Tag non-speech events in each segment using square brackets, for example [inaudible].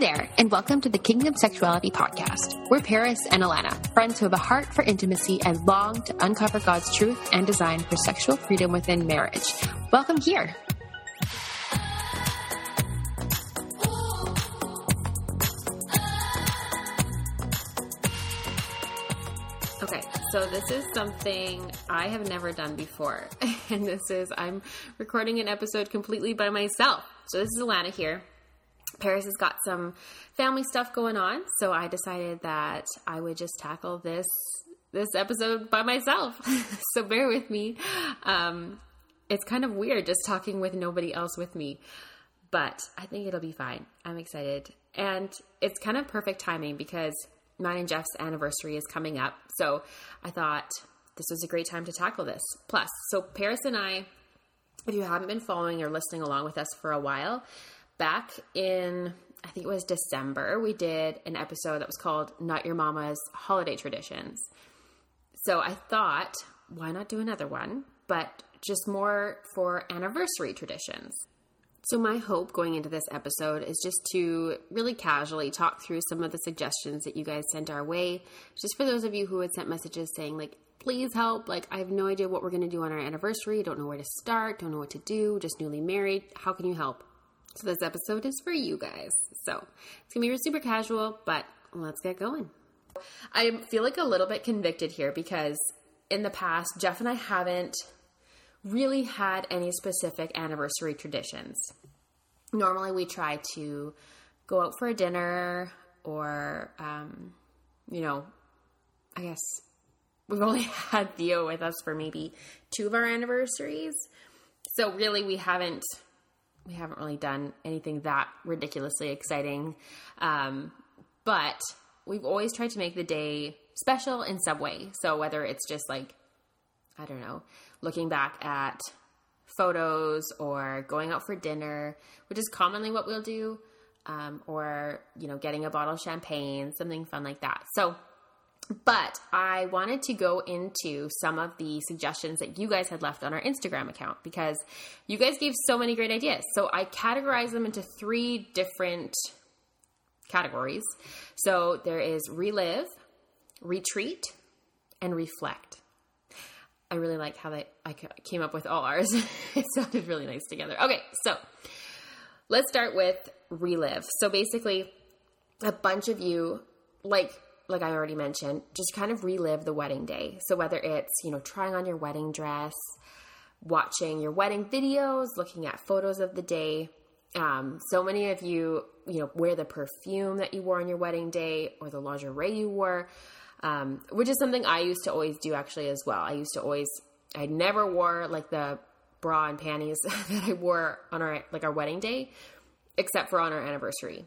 there, and welcome to the Kingdom Sexuality Podcast. We're Paris and Alana, friends who have a heart for intimacy and long to uncover God's truth and design for sexual freedom within marriage. Welcome here. Okay, so this is something I have never done before. [laughs] And this is, I'm recording an episode completely by myself. So this is Alana here. Paris has got some family stuff going on, so I decided that I would just tackle this this episode by myself. [laughs] so bear with me. Um, it's kind of weird just talking with nobody else with me, but I think it'll be fine. I'm excited, and it's kind of perfect timing because mine and Jeff's anniversary is coming up. So I thought this was a great time to tackle this. Plus, so Paris and I, if you haven't been following or listening along with us for a while, back in I think it was December, we did an episode that was called Not Your Mama's Holiday Traditions. So I thought, why not do another one, but just more for anniversary traditions. So, my hope going into this episode is just to really casually talk through some of the suggestions that you guys sent our way. Just for those of you who had sent messages saying, like, please help, like, I have no idea what we're going to do on our anniversary, don't know where to start, don't know what to do, just newly married. How can you help? So, this episode is for you guys. So, it's to be super casual, but let's get going. I feel like a little bit convicted here because in the past, Jeff and I haven't really had any specific anniversary traditions. Normally, we try to go out for a dinner or, um, you know, I guess we've only [laughs] had Theo with us for maybe two of our anniversaries. So, really, we haven't. We haven't really done anything that ridiculously exciting. Um, but we've always tried to make the day special in some way. So whether it's just like, I don't know, looking back at photos or going out for dinner, which is commonly what we'll do, um, or, you know, getting a bottle of champagne, something fun like that. So, but I wanted to go into some of the suggestions that you guys had left on our Instagram account because you guys gave so many great ideas. So I categorized them into three different categories. So there is relive, retreat, and reflect. I really like how they I came up with all ours. [laughs] it sounded really nice together. Okay, so let's start with relive. So basically, a bunch of you like like I already mentioned, just kind of relive the wedding day. So whether it's, you know, trying on your wedding dress, watching your wedding videos, looking at photos of the day, um, so many of you, you know, wear the perfume that you wore on your wedding day or the lingerie you wore, um, which is something I used to always do actually as well. I used to always, I never wore like the bra and panties [laughs] that I wore on our like our wedding day, except for on our anniversary.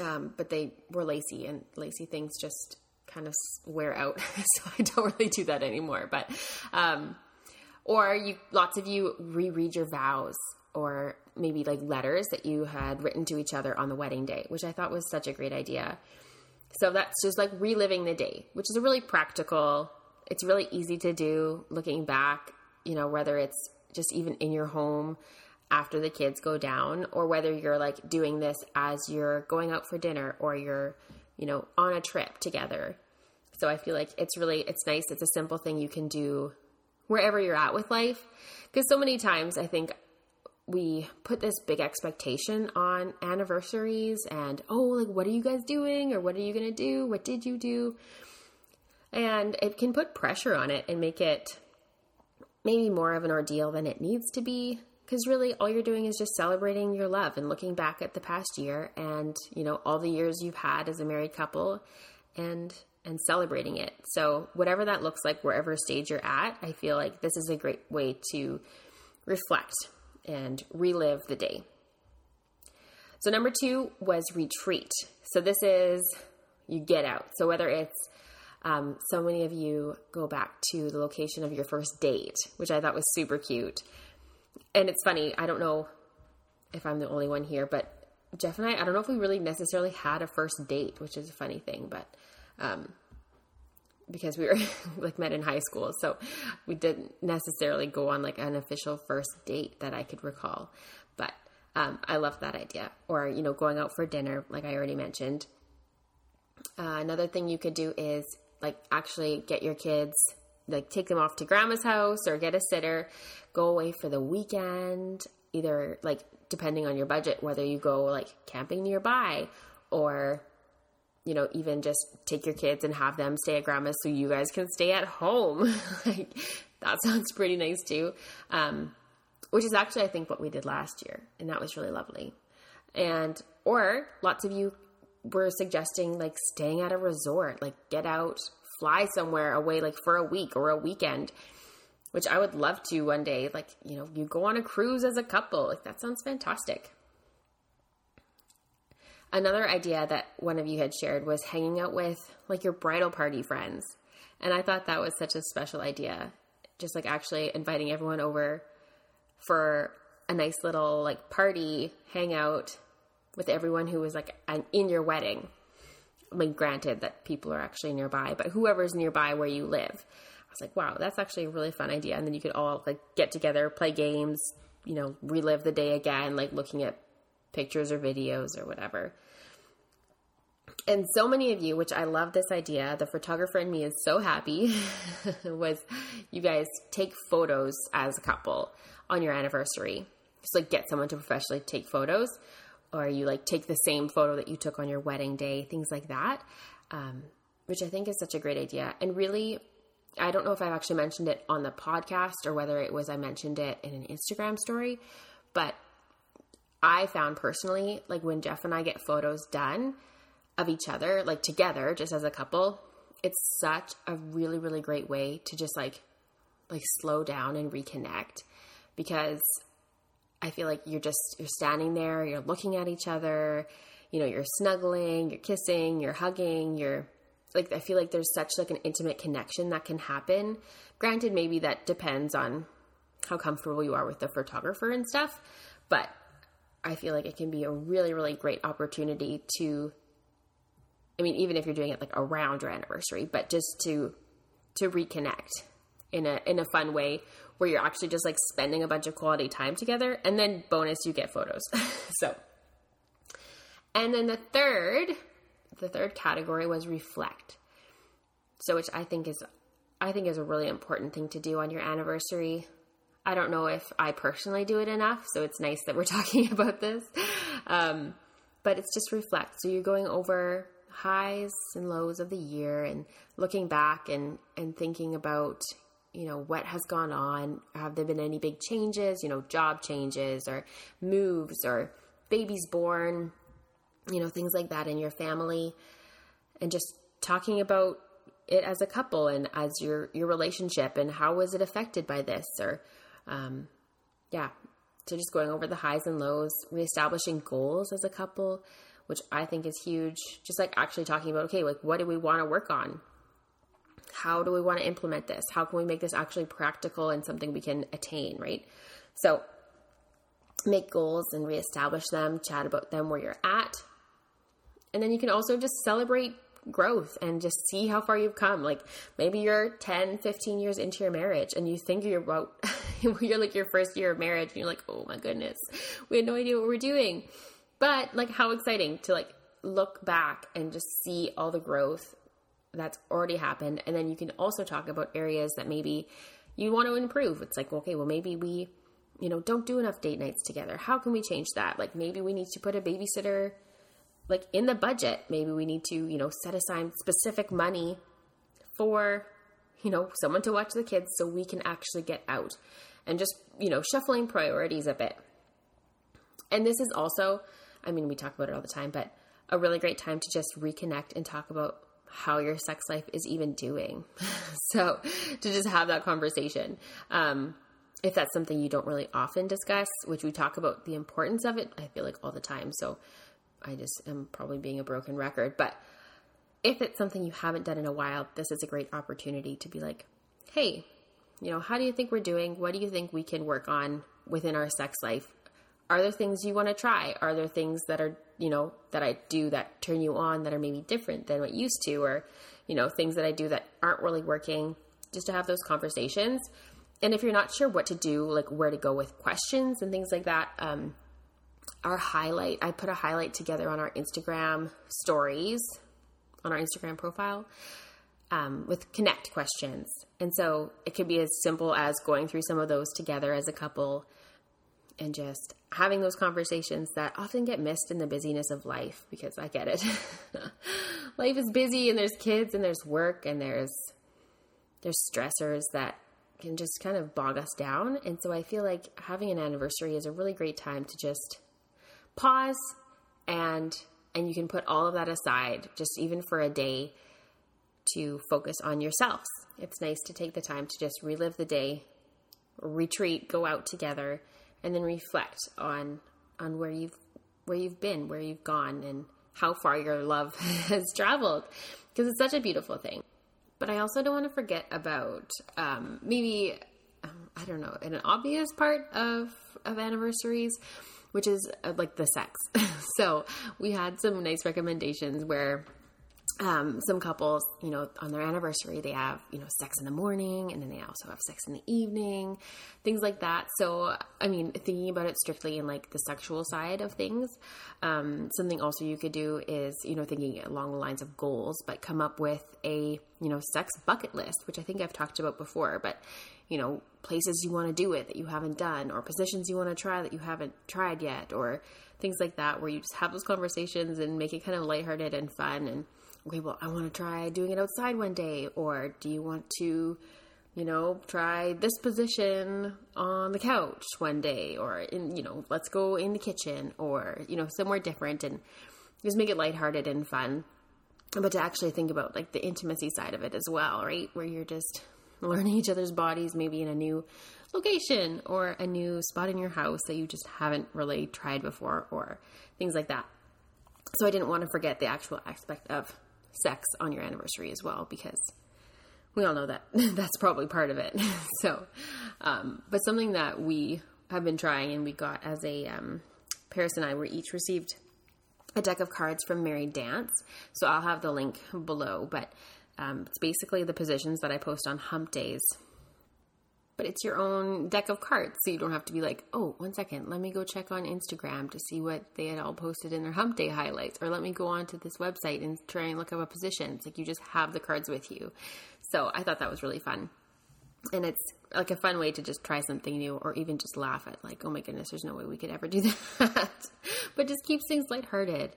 Um, but they were lacy, and lacy things just kind of wear out, [laughs] so I don't really do that anymore. But um, or you, lots of you reread your vows or maybe like letters that you had written to each other on the wedding day, which I thought was such a great idea. So that's just like reliving the day, which is a really practical, it's really easy to do looking back, you know, whether it's just even in your home after the kids go down or whether you're like doing this as you're going out for dinner or you're, you know, on a trip together. So I feel like it's really it's nice. It's a simple thing you can do wherever you're at with life. Because so many times I think we put this big expectation on anniversaries and oh like what are you guys doing? Or what are you going to do? What did you do? And it can put pressure on it and make it maybe more of an ordeal than it needs to be because really all you're doing is just celebrating your love and looking back at the past year and you know all the years you've had as a married couple and and celebrating it so whatever that looks like wherever stage you're at i feel like this is a great way to reflect and relive the day. So, number two was retreat. So, this is you get out. So, whether it's um, so many of you go back to the location of your first date, which I thought was super cute. And it's funny, I don't know if I'm the only one here, but Jeff and I, I don't know if we really necessarily had a first date, which is a funny thing, but um, because we were [laughs] like met in high school. So we didn't necessarily go on like an official first date that I could recall. But Um, I love that idea. Or, you know, going out for dinner, like I already mentioned. Uh, another thing you could do is like actually get your kids, like take them off to grandma's house or get a sitter, go away for the weekend, either like depending on your budget, whether you go like camping nearby or you know, even just take your kids and have them stay at grandma's so you guys can stay at home. [laughs] like that sounds pretty nice too. Um, which is actually I think what we did last year, and that was really lovely. And or lots of you were suggesting like staying at a resort, like get out, fly somewhere away like for a week or a weekend, which I would love to one day. Like, you know, you go on a cruise as a couple. Like that sounds fantastic. Another idea that one of you had shared was hanging out with like your bridal party friends. And I thought that was such a special idea. Just like actually inviting everyone over for a nice little like party hangout with everyone who was like in your wedding. I mean, granted that people are actually nearby, but whoever's nearby where you live. I was like, wow, that's actually a really fun idea. And then you could all like get together, play games, you know, relive the day again, like looking at pictures or videos or whatever. And so many of you, which I love this idea, the photographer in me is so happy, [laughs] was you guys take photos as a couple on your anniversary. Just like get someone to professionally take photos, or you like take the same photo that you took on your wedding day, things like that, um, which I think is such a great idea. And really, I don't know if I've actually mentioned it on the podcast or whether it was I mentioned it in an Instagram story, but I found personally, like when Jeff and I get photos done of each other, like together, just as a couple, it's such a really, really great way to just like, like slow down and reconnect because I feel like you're just, you're standing there, you're looking at each other, you know, you're snuggling, you're kissing, you're hugging, you're like, I feel like there's such like an intimate connection that can happen. Granted, maybe that depends on how comfortable you are with the photographer and stuff, but I feel like it can be a really, really great opportunity to, I mean, even if you're doing it like around your anniversary, but just to, to reconnect in a, in a fun way where you're actually just like spending a bunch of quality time together. And then bonus, you get photos. [laughs] so, and then the third, the third category was reflect. So, which I think is, I think is a really important thing to do on your anniversary. I don't know if I personally do it enough, so it's nice that we're [laughs] talking about this. Um, but it's just reflect. So you're going over highs and lows of the year and looking back and and thinking about you know, what has gone on? Have there been any big changes, you know, job changes or moves or babies born, you know, things like that in your family? And just talking about it as a couple and as your your relationship and how was it affected by this or um yeah so just going over the highs and lows reestablishing goals as a couple which i think is huge just like actually talking about okay like what do we want to work on how do we want to implement this? How can we make this actually practical and something we can attain, right? So make goals and reestablish them, chat about them where you're at. And then you can also just celebrate growth and just see how far you've come. Like maybe you're 10, 15 years into your marriage and you think you're about, [laughs] you're like your first year of marriage and you're like, oh my goodness, we had no idea what we're doing. But like how exciting to like look back and just see all the growth that's already happened. And then you can also talk about areas that maybe you want to improve. It's like, okay, well, maybe we, you know, don't do enough date nights together. How can we change that? Like maybe we need to put a babysitter like in the budget. Maybe we need to, you know, set aside specific money for, you know, someone to watch the kids so we can actually get out and just, you know, shuffling priorities a bit. And this is also, I mean, we talk about it all the time, but a really great time to just reconnect and talk about how your sex life is even doing. [laughs] so to just have that conversation. Um, if that's something you don't really often discuss, which we talk about the importance of it, I feel like all the time. So I just am probably being a broken record. But if it's something you haven't done in a while, this is a great opportunity to be like, hey, you know, how do you think we're doing? What do you think we can work on within our sex life? Are there things you want to try? Are there things that are you know, that I do that turn you on that are maybe different than what used to, or, you know, things that I do that aren't really working, just to have those conversations. And if you're not sure what to do, like where to go with questions and things like that, um, our highlight, I put a highlight together on our Instagram stories, on our Instagram profile, um, with connect questions. And so it could be as simple as going through some of those together as a couple and just having those conversations that often get missed in the busyness of life because I get it. [laughs] life is busy and there's kids and there's work and there's there's stressors that can just kind of bog us down. And so I feel like having an anniversary is a really great time to just pause and and you can put all of that aside just even for a day to focus on yourselves. It's nice to take the time to just relive the day, retreat, go out together and then reflect on on where you've where you've been, where you've gone and how far your love [laughs] has traveled because it's such a beautiful thing. But I also don't want to forget about um, maybe um, I don't know an obvious part of of anniversaries, which is uh, like the sex. [laughs] so we had some nice recommendations where um, some couples, you know, on their anniversary, they have, you know, sex in the morning and then they also have sex in the evening, things like that. So, I mean, thinking about it strictly in like the sexual side of things, um, something also you could do is, you know, thinking along the lines of goals, but come up with a, you know, sex bucket list, which I think I've talked about before, but, you know, places you want to do it that you haven't done, or positions you want to try that you haven't tried yet, or things like that, where you just have those conversations and make it kind of lighthearted and fun and, okay, well, I want to try doing it outside one day, or do you want to, you know, try this position on the couch one day, or in, you know, let's go in the kitchen, or you know, somewhere different, and just make it lighthearted and fun. But to actually think about like the intimacy side of it as well, right? Where you're just learning each other's bodies, maybe in a new location or a new spot in your house that you just haven't really tried before, or things like that. So I didn't want to forget the actual aspect of sex on your anniversary as well because we all know that [laughs] that's probably part of it. [laughs] so, um, but something that we have been trying and we got as a um, Paris and I were each received a deck of cards from Married Dance. So I'll have the link below, but um, it's basically the positions that I post on hump days but it's your own deck of cards. So you don't have to be like, oh, one second, let me go check on Instagram to see what they had all posted in their hump day highlights, or let me go onto this website and try and look up a position. It's like you just have the cards with you. So I thought that was really fun. And it's like a fun way to just try something new or even just laugh at like, oh my goodness, there's no way we could ever do [laughs] that. but just keeps things lighthearted.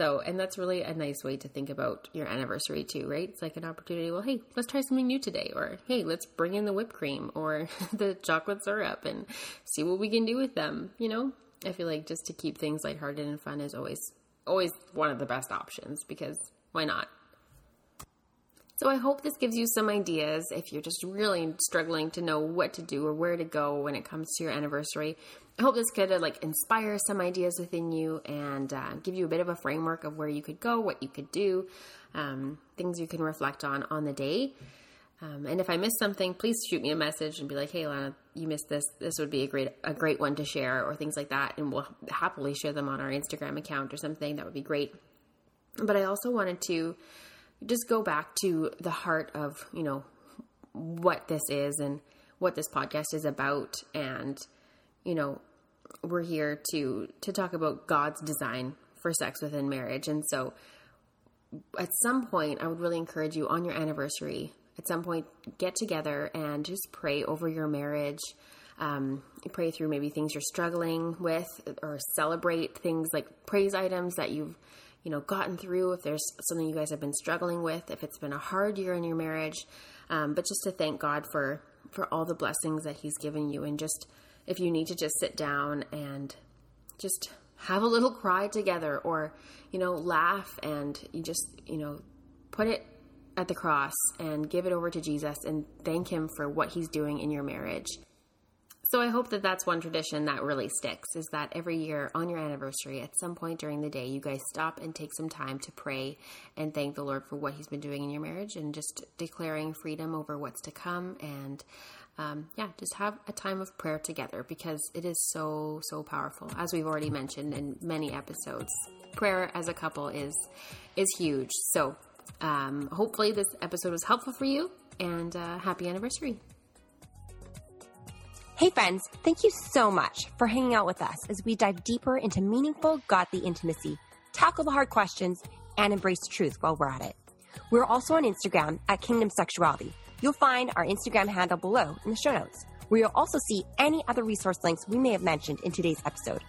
So, and that's really a nice way to think about your anniversary too, right? It's like an opportunity. Well, hey, let's try something new today, or hey, let's bring in the whipped cream or [laughs] the chocolate syrup and see what we can do with them. You know, I feel like just to keep things lighthearted and fun is always, always one of the best options because why not? So I hope this gives you some ideas if you're just really struggling to know what to do or where to go when it comes to your anniversary. I hope this could uh, like inspire some ideas within you and uh, give you a bit of a framework of where you could go, what you could do, um, things you can reflect on on the day. Um, and if I missed something, please shoot me a message and be like, "Hey, Lana, you missed this. This would be a great a great one to share, or things like that." And we'll happily share them on our Instagram account or something. That would be great. But I also wanted to just go back to the heart of, you know, what this is and what this podcast is about and you know, we're here to to talk about God's design for sex within marriage. And so at some point I would really encourage you on your anniversary, at some point get together and just pray over your marriage. Um, pray through maybe things you're struggling with or celebrate things like praise items that you've you know, gotten through, if there's something you guys have been struggling with, if it's been a hard year in your marriage, um, but just to thank God for for all the blessings that He's given you, and just if you need to just sit down and just have a little cry together, or you know, laugh and you just you know put it at the cross and give it over to Jesus and thank Him for what He's doing in your marriage. So I hope that that's one tradition that really sticks is that every year on your anniversary, at some point during the day, you guys stop and take some time to pray and thank the Lord for what He's been doing in your marriage and just declaring freedom over what's to come. And um, yeah, just have a time of prayer together because it is so, so powerful. As we've already mentioned in many episodes, prayer as a couple is is huge. So um, hopefully this episode was helpful for you and uh, happy anniversary. Hey, friends, thank you so much for hanging out with us as we dive deeper into meaningful, godly intimacy, tackle the hard questions, and embrace truth while we're at it. We're also on Instagram at Kingdom Sexuality. You'll find our Instagram handle below in the show notes, where you'll also see any other resource links we may have mentioned in today's episode.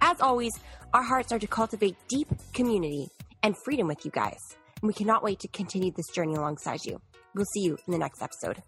As always, our hearts are to cultivate deep community and freedom with you guys, and we cannot wait to continue this journey alongside you. We'll see you in the next episode.